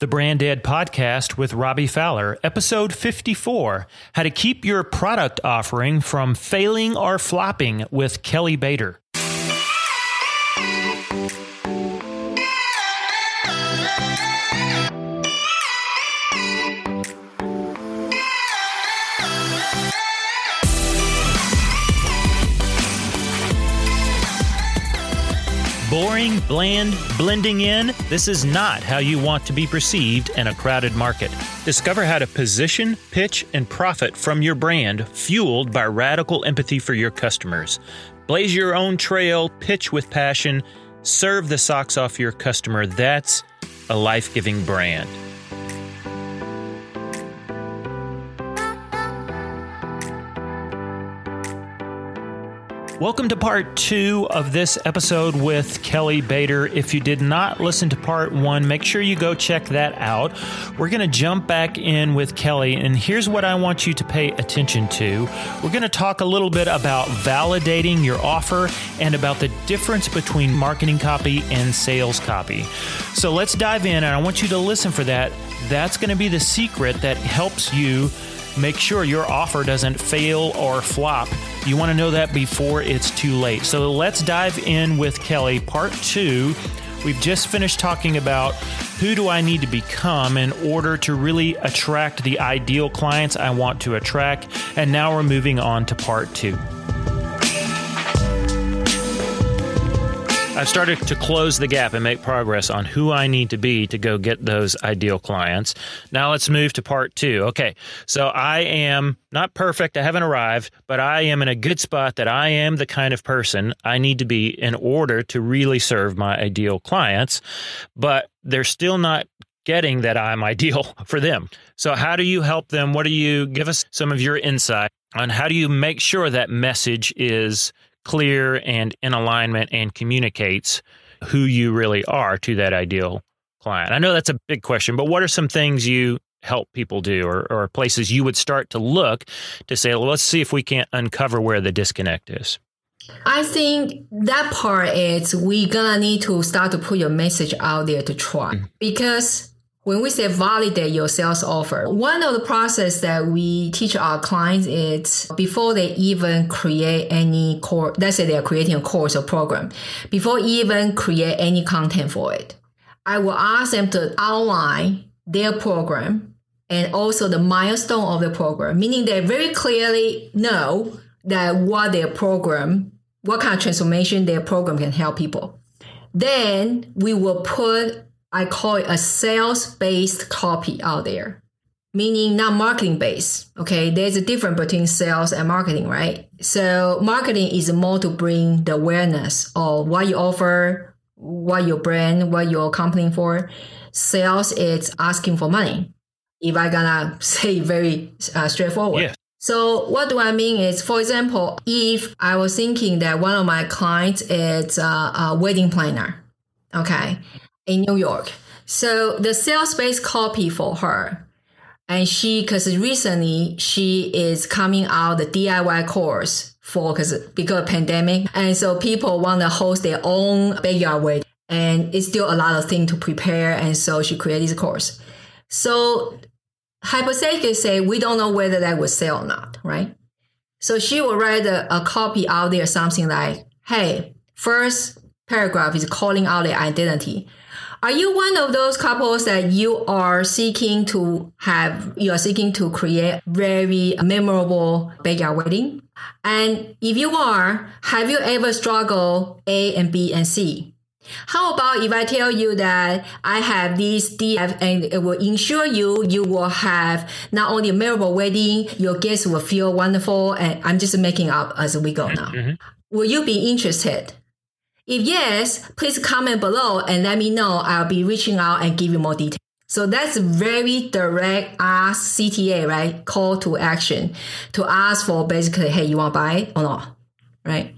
The Brand Ed Podcast with Robby Fowler, episode 54 How to Keep Your Product Offering from Failing or Flopping with Kelly Baader. Bland, blending in? This is not how you want to be perceived in a crowded market. Discover how to position, pitch, and profit from your brand, fueled by radical empathy for your customers. Blaze your own trail, pitch with passion, serve the socks off your customer. That's a life giving brand. Welcome to part two of this episode with Kelly Baader. If you did not listen to part one, make sure you go check that out. We're going to jump back in with Kelly, and here's what I want you to pay attention to. We're going to talk a little bit about validating your offer and about the difference between marketing copy and sales copy. So let's dive in, and I want you to listen for that. That's going to be the secret that helps you make sure your offer doesn't fail or flop. You want to know that before it's too late. So let's dive in with Kelly, part two. We've just finished talking about who do I need to become in order to really attract the ideal clients I want to attract. And now we're moving on to part two. I've started to close the gap and make progress on who I need to be to go get those ideal clients. Now let's move to part two. Okay, so I am not perfect, I haven't arrived, but I am in a good spot that I am the kind of person I need to be in order to really serve my ideal clients, but they're still not getting that I'm ideal for them. So, how do you help them? What do you give us some of your insight on how do you make sure that message is clear and in alignment and communicates who you really are to that ideal client? I know that's a big question, but what are some things you help people do or, or places you would start to look to say, well, let's see if we can't uncover where the disconnect is? I think that part is we're gonna need to start to put your message out there to try mm-hmm. because when we say validate your sales offer, one of the process that we teach our clients is before they even create any course, let's say they are creating a course or program, before even create any content for it, I will ask them to outline their program and also the milestone of the program, meaning they very clearly know that what their program, what kind of transformation their program can help people. Then we will put I call it a sales based copy out there, meaning not marketing based. Okay, there's a difference between sales and marketing, right? So, marketing is more to bring the awareness of what you offer, what your brand, what your company for. Sales is asking for money. If I gonna say very uh, straightforward. Yeah. So what do I mean is, for example, if I was thinking that one of my clients is a, a wedding planner, okay, in New York. So the sales based copy for her. And she, cause recently she is coming out the DIY course for, cause because of pandemic. And so people want to host their own backyard wedding and it's still a lot of thing to prepare. And so she created this course. So hypothetically say, we don't know whether that will sell or not, right? So she will write a, a copy out there, something like, Hey, first paragraph is calling out the identity. Are you one of those couples that you are seeking to have, you are seeking to create very memorable backyard wedding? And if you are, have you ever struggled A and B and C? How about if I tell you that I have these DF and it will ensure you you will have not only a memorable wedding, your guests will feel wonderful, and I'm just making up as we go now. Mm-hmm. Will you be interested? If yes, please comment below and let me know. I'll be reaching out and give you more details. So that's very direct ask CTA, right? Call to action to ask for basically, hey, you want to buy or not? Right?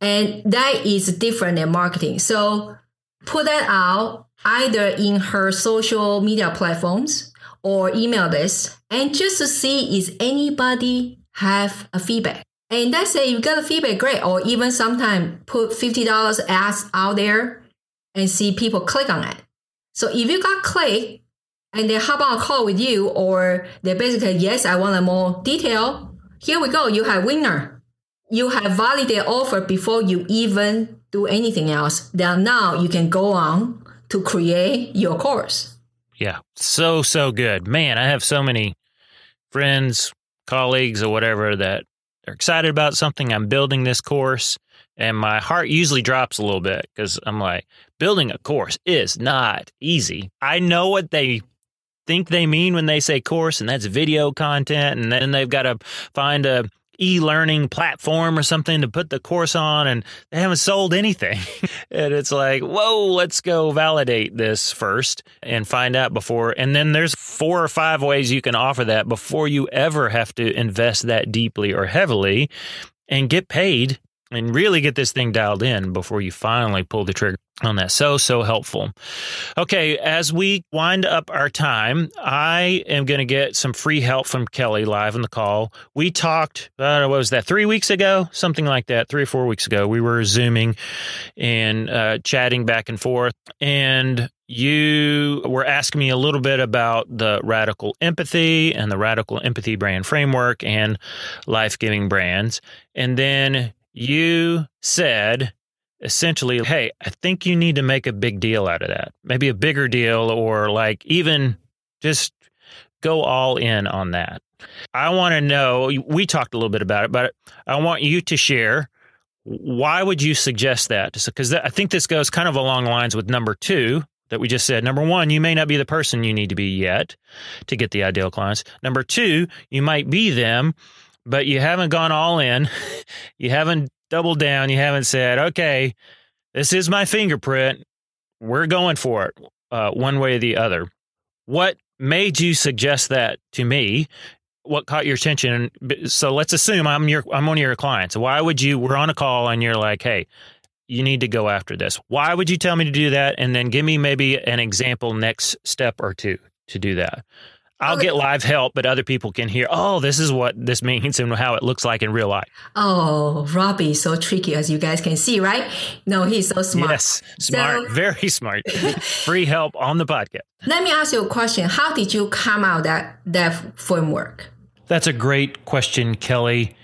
And that is different than marketing. So put that out either in her social media platforms or email this and just to see is anybody have a feedback. And let's say you got a feedback, great. Or even sometimes put $50 ads out there and see people click on it. So if you got click, and they hop on a call with you, or they basically, yes, I want a more detail. Here we go. You have winner. You have validate offer before you even do anything else. Then now you can go on to create your course. Yeah. So, so good. Man, I have so many friends, colleagues, or whatever that are excited about something. I'm building this course, and my heart usually drops a little bit because I'm like, building a course is not easy. I know what they think they mean when they say course, and that's video content, and then they've got to find a e-learning platform or something to put the course on and they haven't sold anything. And it's like whoa let's go validate this first and find out before. And then there's four or five ways you can offer that before you ever have to invest that deeply or heavily and get paid and really get this thing dialed in before you finally pull the trigger on that. So, so helpful. Okay, as we wind up our time, I am going to get some free help from Kelly live in the call. We talked, uh, what was that, three weeks ago? Something like that, three or four weeks ago. We were Zooming and uh, chatting back and forth. And you were asking me a little bit about the radical empathy and the radical empathy brand framework and life giving brands. And then you said essentially, hey, I think you need to make a big deal out of that. Maybe a bigger deal or like even just go all in on that. I want to know, we talked a little bit about it, but I want you to share why would you suggest that? Because I think this goes kind of along lines with number two that we just said. Number one, you may not be the person you need to be yet to get the ideal clients. Number two, you might be them, but you haven't gone all in. you haven't doubled down. You haven't said, okay, this is my fingerprint. We're going for it uh, one way or the other. What made you suggest that to me? What caught your attention? So let's assume I'm your I'm one of your clients. Why would you? We're on a call and you're like, hey, you need to go after this. Why would you tell me to do that? And then give me maybe an example next step or two to do that. I'll get live help, but other people can hear, oh, this is what this means and how it looks like in real life. Oh, Robby is so tricky, as you guys can see, right? No, he's so smart. Yes, smart, so, very smart. Free help on the podcast. Let me ask you a question. How did you come out that that framework? That's a great question, Kelly.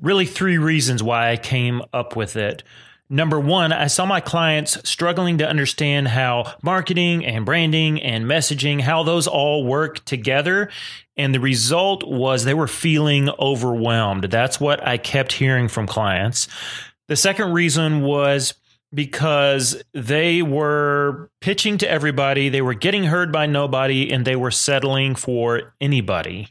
Really, three reasons why I came up with it. Number one, I saw my clients struggling to understand how marketing and branding and messaging, how those all work together. And the result was they were feeling overwhelmed. That's what I kept hearing from clients. The second reason was because they were pitching to everybody, they were getting heard by nobody, and they were settling for anybody.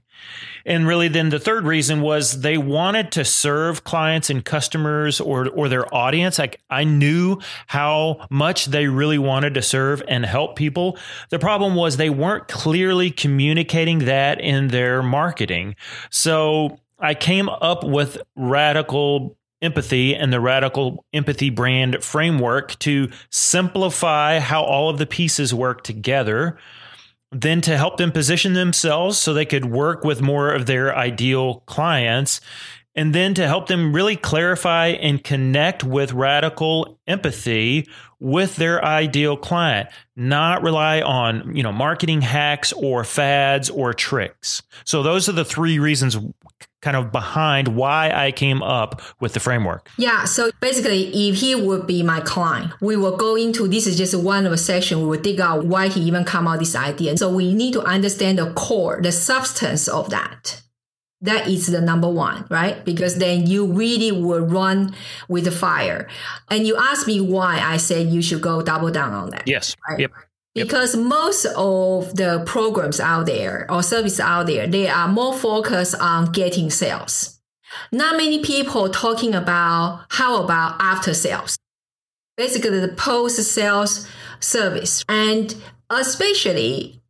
And really, then the third reason was they wanted to serve clients and customers or, or their audience. Like I knew how much they really wanted to serve and help people. The problem was they weren't clearly communicating that in their marketing. So I came up with radical empathy and the radical empathy brand framework to simplify how all of the pieces work together then to help them position themselves so they could work with more of their ideal clients and then to help them really clarify and connect with radical empathy with their ideal client not rely on you know marketing hacks or fads or tricks. So those are the three reasons kind of behind why I came up with the framework. Yeah. So basically, if he would be my client, we will go into this is just one of the section. We will dig out why he even come out with this idea. So we need to understand the core, the substance of that. That is the number one, right? Because then you really will run with the fire. And you ask me why I said you should go double down on that. Yes. Right? Yep because most of the programs out there or services out there they are more focused on getting sales. Not many people talking about how about after sales? Basically the post sales service. And especially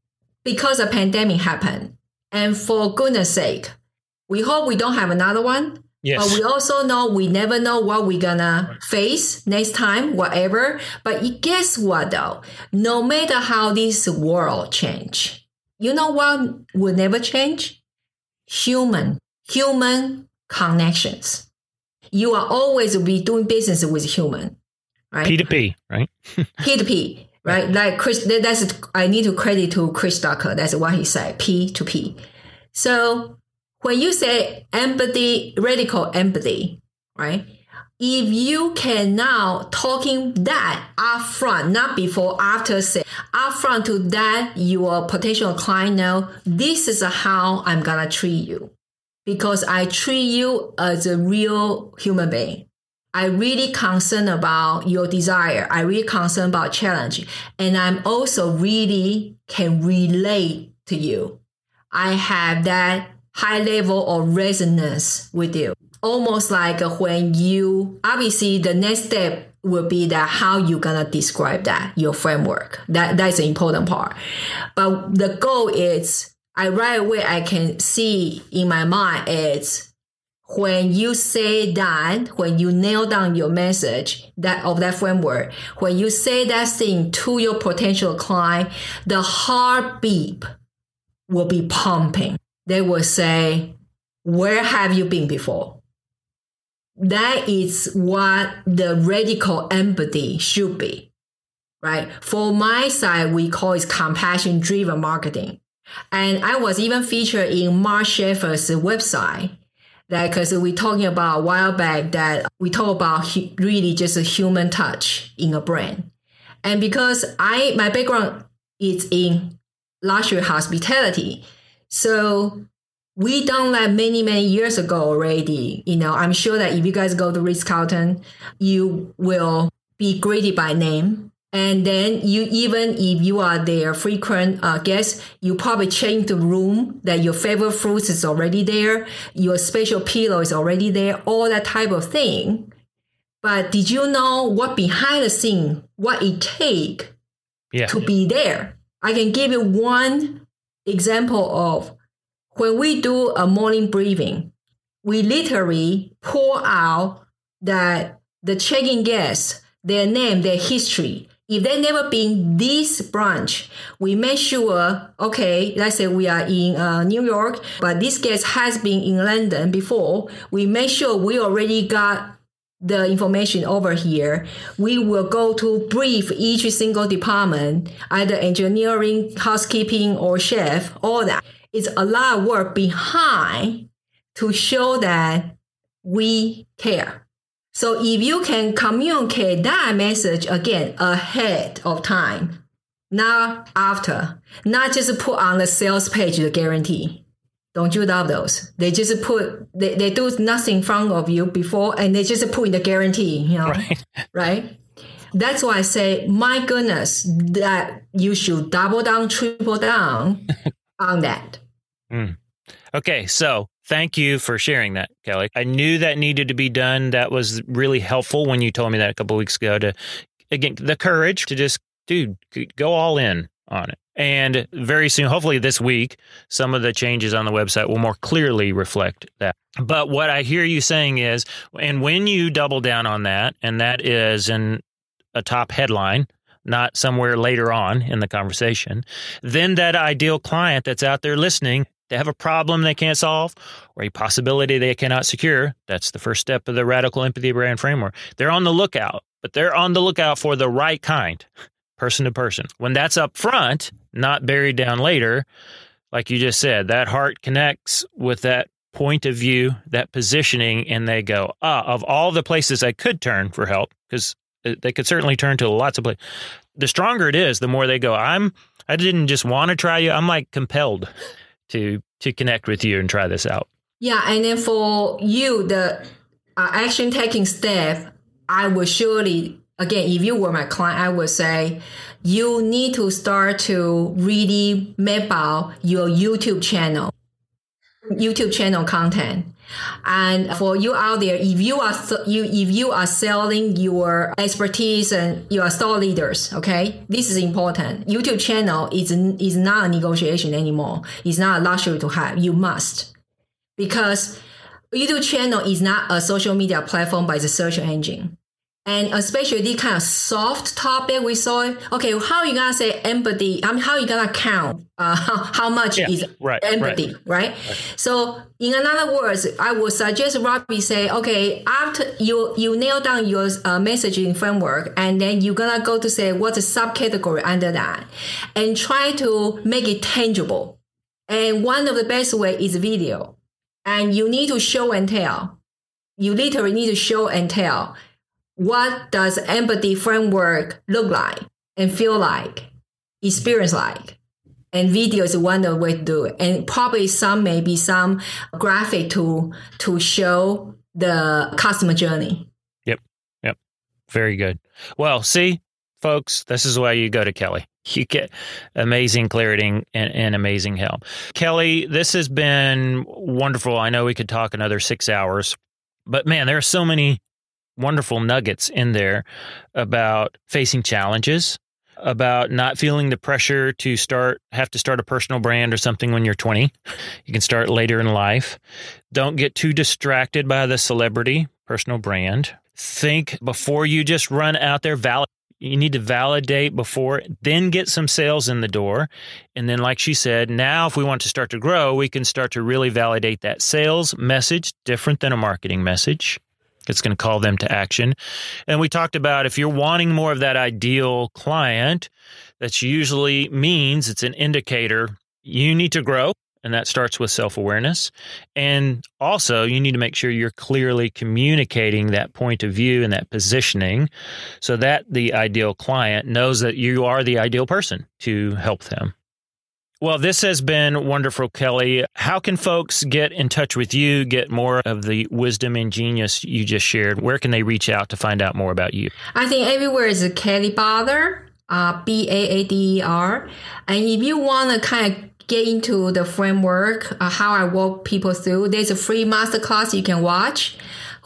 because a pandemic happened. And for goodness sake we hope we don't have another one Yes. But we also know we never know what we're gonna face next time, whatever. But guess what though? No matter how this world change, you know what will never change? Human, human connections. You are always be doing business with human, right? P2P, right? P2P. right? Like Chris, that's I need to credit to Chris Ducker. That's what he said, P to P. So when you say empathy, radical empathy, right? If you can now talking that upfront, not before, after say upfront to that your potential client know this is how I'm gonna treat you because I treat you as a real human being. I really concerned about your desire. I really concerned about challenge. And I'm also really can relate to you. I have that high level of resonance with you. Almost like when you, obviously the next step will be that how you gonna describe that, your framework. That, that's the important part. But the goal is, I right away, I can see in my mind it's when you say that, when you nail down your message that of that framework, when you say that thing to your potential client, the heartbeat will be pumping. They will say, where have you been before? That is what the radical empathy should be, right? For my side, we call it compassion driven marketing. And I was even featured in Mark Schaefer's website that because we talking about a while back that we talk about really just a human touch in a brand. And because I my background is in luxury hospitality, so we done that many many years ago already. You know, I'm sure that if you guys go to Ritz Carlton, you will be greeted by name and then you even if you are their frequent uh, guest, you probably change the room that your favorite fruits is already there, your special pillow is already there, all that type of thing. But did you know what behind the scene, what it take yeah. to be there? I can give you one example of when we do a morning briefing, we literally pour out that the checking guests, their name, their history, if they never been this branch, we make sure, okay, let's say we are in uh, New York, but this guest has been in London before. We make sure we already got the information over here. We will go to brief each single department, either engineering, housekeeping, or chef, all that. It's a lot of work behind to show that we care. So if you can communicate that message again ahead of time, not after, not just put on the sales page the guarantee. Don't you love those? They just put they, they do nothing in front of you before and they just put in the guarantee, you know. Right. right? That's why I say, my goodness, that you should double down, triple down on that. Mm. Okay, so thank you for sharing that, Kelly. I knew that needed to be done. That was really helpful when you told me that a couple weeks ago to again the courage to just dude go all in on it. And very soon, hopefully this week, some of the changes on the website will more clearly reflect that. But what I hear you saying is, and when you double down on that, and that is in a top headline, not somewhere later on in the conversation, then that ideal client that's out there listening they have a problem they can't solve or a possibility they cannot secure. That's the first step of the radical empathy brand framework. They're on the lookout, but they're on the lookout for the right kind, person to person. When that's up front, not buried down later, like you just said, that heart connects with that point of view, that positioning, and they go, ah, of all the places I could turn for help, because they could certainly turn to lots of places. The stronger it is, the more they go, I'm, I didn't just want to try you. I'm like compelled to to connect with you and try this out. Yeah, and then for you, the uh, action taking step, I will surely again, if you were my client, I would say you need to start to really map out your YouTube channel, YouTube channel content. And for you out there, if you are you if you are selling your expertise and you are store leaders, okay, this is important. YouTube channel is is not a negotiation anymore. It's not a luxury to have. You must because YouTube channel is not a social media platform by the search engine. And especially the kind of soft topic we saw. Okay, how you gonna say empathy? I mean, how you gonna count uh, how, how much Yeah, is right, empathy, right. So, in another words, I would suggest Robby say, okay, after you you nail down your uh, messaging framework, and then you're gonna go to say what's a subcategory under that, and try to make it tangible. And one of the best way is video, and you need to show and tell. You literally need to show and tell what does empathy framework look like and feel like, experience like. And video is one of the way to do it. And probably some maybe some graphic to to show the customer journey. Yep. Yep. Very good. Well, see, folks, this is why you go to Kelly. You get amazing clarity and, and amazing help. Kelly, this has been wonderful. I know we could talk another six hours, but man, there are so many wonderful nuggets in there about facing challenges, about not feeling the pressure to start have to start a personal brand or something when you're 20. You can start later in life. Don't get too distracted by the celebrity personal brand. Think before you just run out there valid you need to validate before then get some sales in the door and then like she said now if we want to start to grow we can start to really validate that sales message different than a marketing message it's going to call them to action. And we talked about if you're wanting more of that ideal client, that usually means it's an indicator you need to grow. And that starts with self awareness. And also, you need to make sure you're clearly communicating that point of view and that positioning so that the ideal client knows that you are the ideal person to help them. Well, this has been wonderful, Kelly. How can folks get in touch with you, get more of the wisdom and genius you just shared? Where can they reach out to find out more about you? I think everywhere is Kelly Baader, uh, B A A D E R. And if you want to kind of get into the framework, uh, how I walk people through, there's a free masterclass you can watch,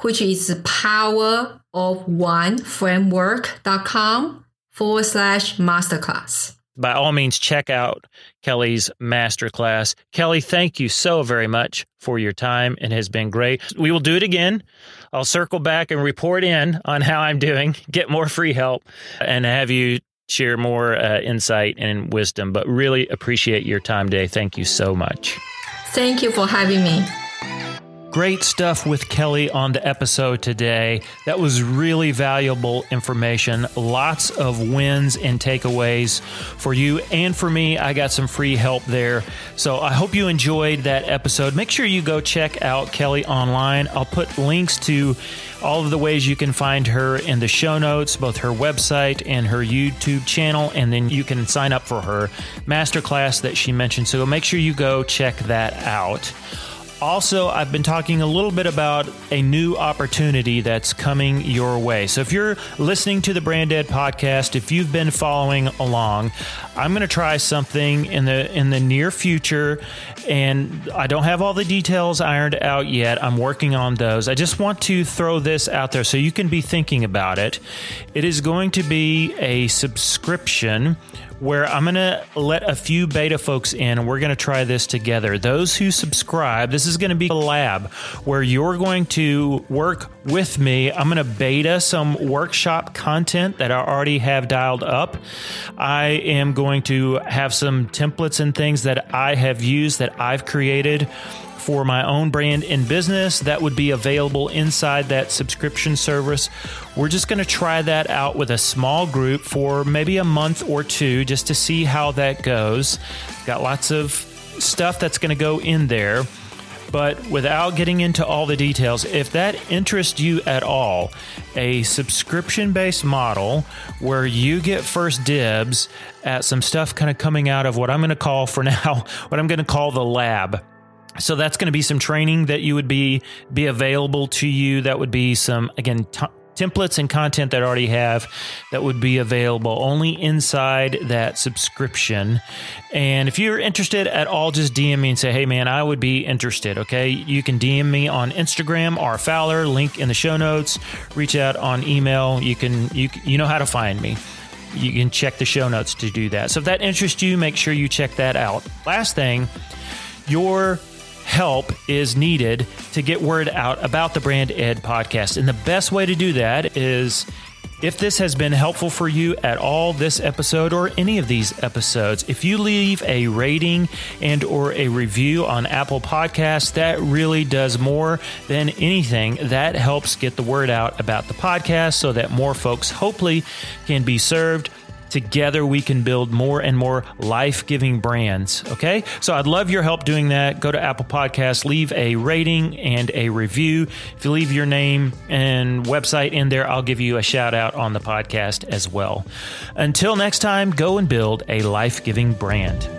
which is power of one framework.com forward slash masterclass by all means, check out Kelly's masterclass. Kelly, thank you so very much for your time. It has been great. We will do it again. I'll circle back and report in on how I'm doing, get more free help, and have you share more uh, insight and wisdom. But really appreciate your time today. Thank you so much. Thank you for having me. Great stuff with Kelly on the episode today. That was really valuable information. Lots of wins and takeaways for you and for me. I got some free help there. So I hope you enjoyed that episode. Make sure you go check out Kelly online. I'll put links to all of the ways you can find her in the show notes, both her website and her YouTube channel, and then you can sign up for her masterclass that she mentioned. So make sure you go check that out. Also, I've been talking a little bit about a new opportunity that's coming your way. So, if you're listening to the Brand Ed podcast, if you've been following along, I'm going to try something in the in the near future, and I don't have all the details ironed out yet. I'm working on those. I just want to throw this out there so you can be thinking about it. It is going to be a subscription where I'm going to let a few beta folks in and we're going to try this together. Those who subscribe, this is going to be a lab where you're going to work with me. I'm going to beta some workshop content that I already have dialed up. I am going to have some templates and things that I have used that I've created for my own brand in business that would be available inside that subscription service. We're just going to try that out with a small group for maybe a month or two just to see how that goes. Got lots of stuff that's going to go in there. But without getting into all the details, if that interests you at all, a subscription based model where you get first dibs at some stuff kind of coming out of what I'm going to call for now, what I'm going to call the lab so that's going to be some training that you would be be available to you. That would be some again t- templates and content that I already have that would be available only inside that subscription. And if you're interested at all just dm me and say hey man i would be interested okay? You can dm me on instagram r fowler link in the show notes. Reach out on email. You can you, you know how to find me. You can check the show notes to do that. So if that interests you make sure you check that out. Last thing your help is needed to get word out about the Brand Ed podcast. And the best way to do that is if this has been helpful for you at all this episode or any of these episodes, if you leave a rating and or a review on Apple Podcasts, that really does more than anything. That helps get the word out about the podcast so that more folks hopefully can be served Together, we can build more and more life giving brands. Okay. So I'd love your help doing that. Go to Apple Podcasts, leave a rating and a review. If you leave your name and website in there, I'll give you a shout out on the podcast as well. Until next time, go and build a life giving brand.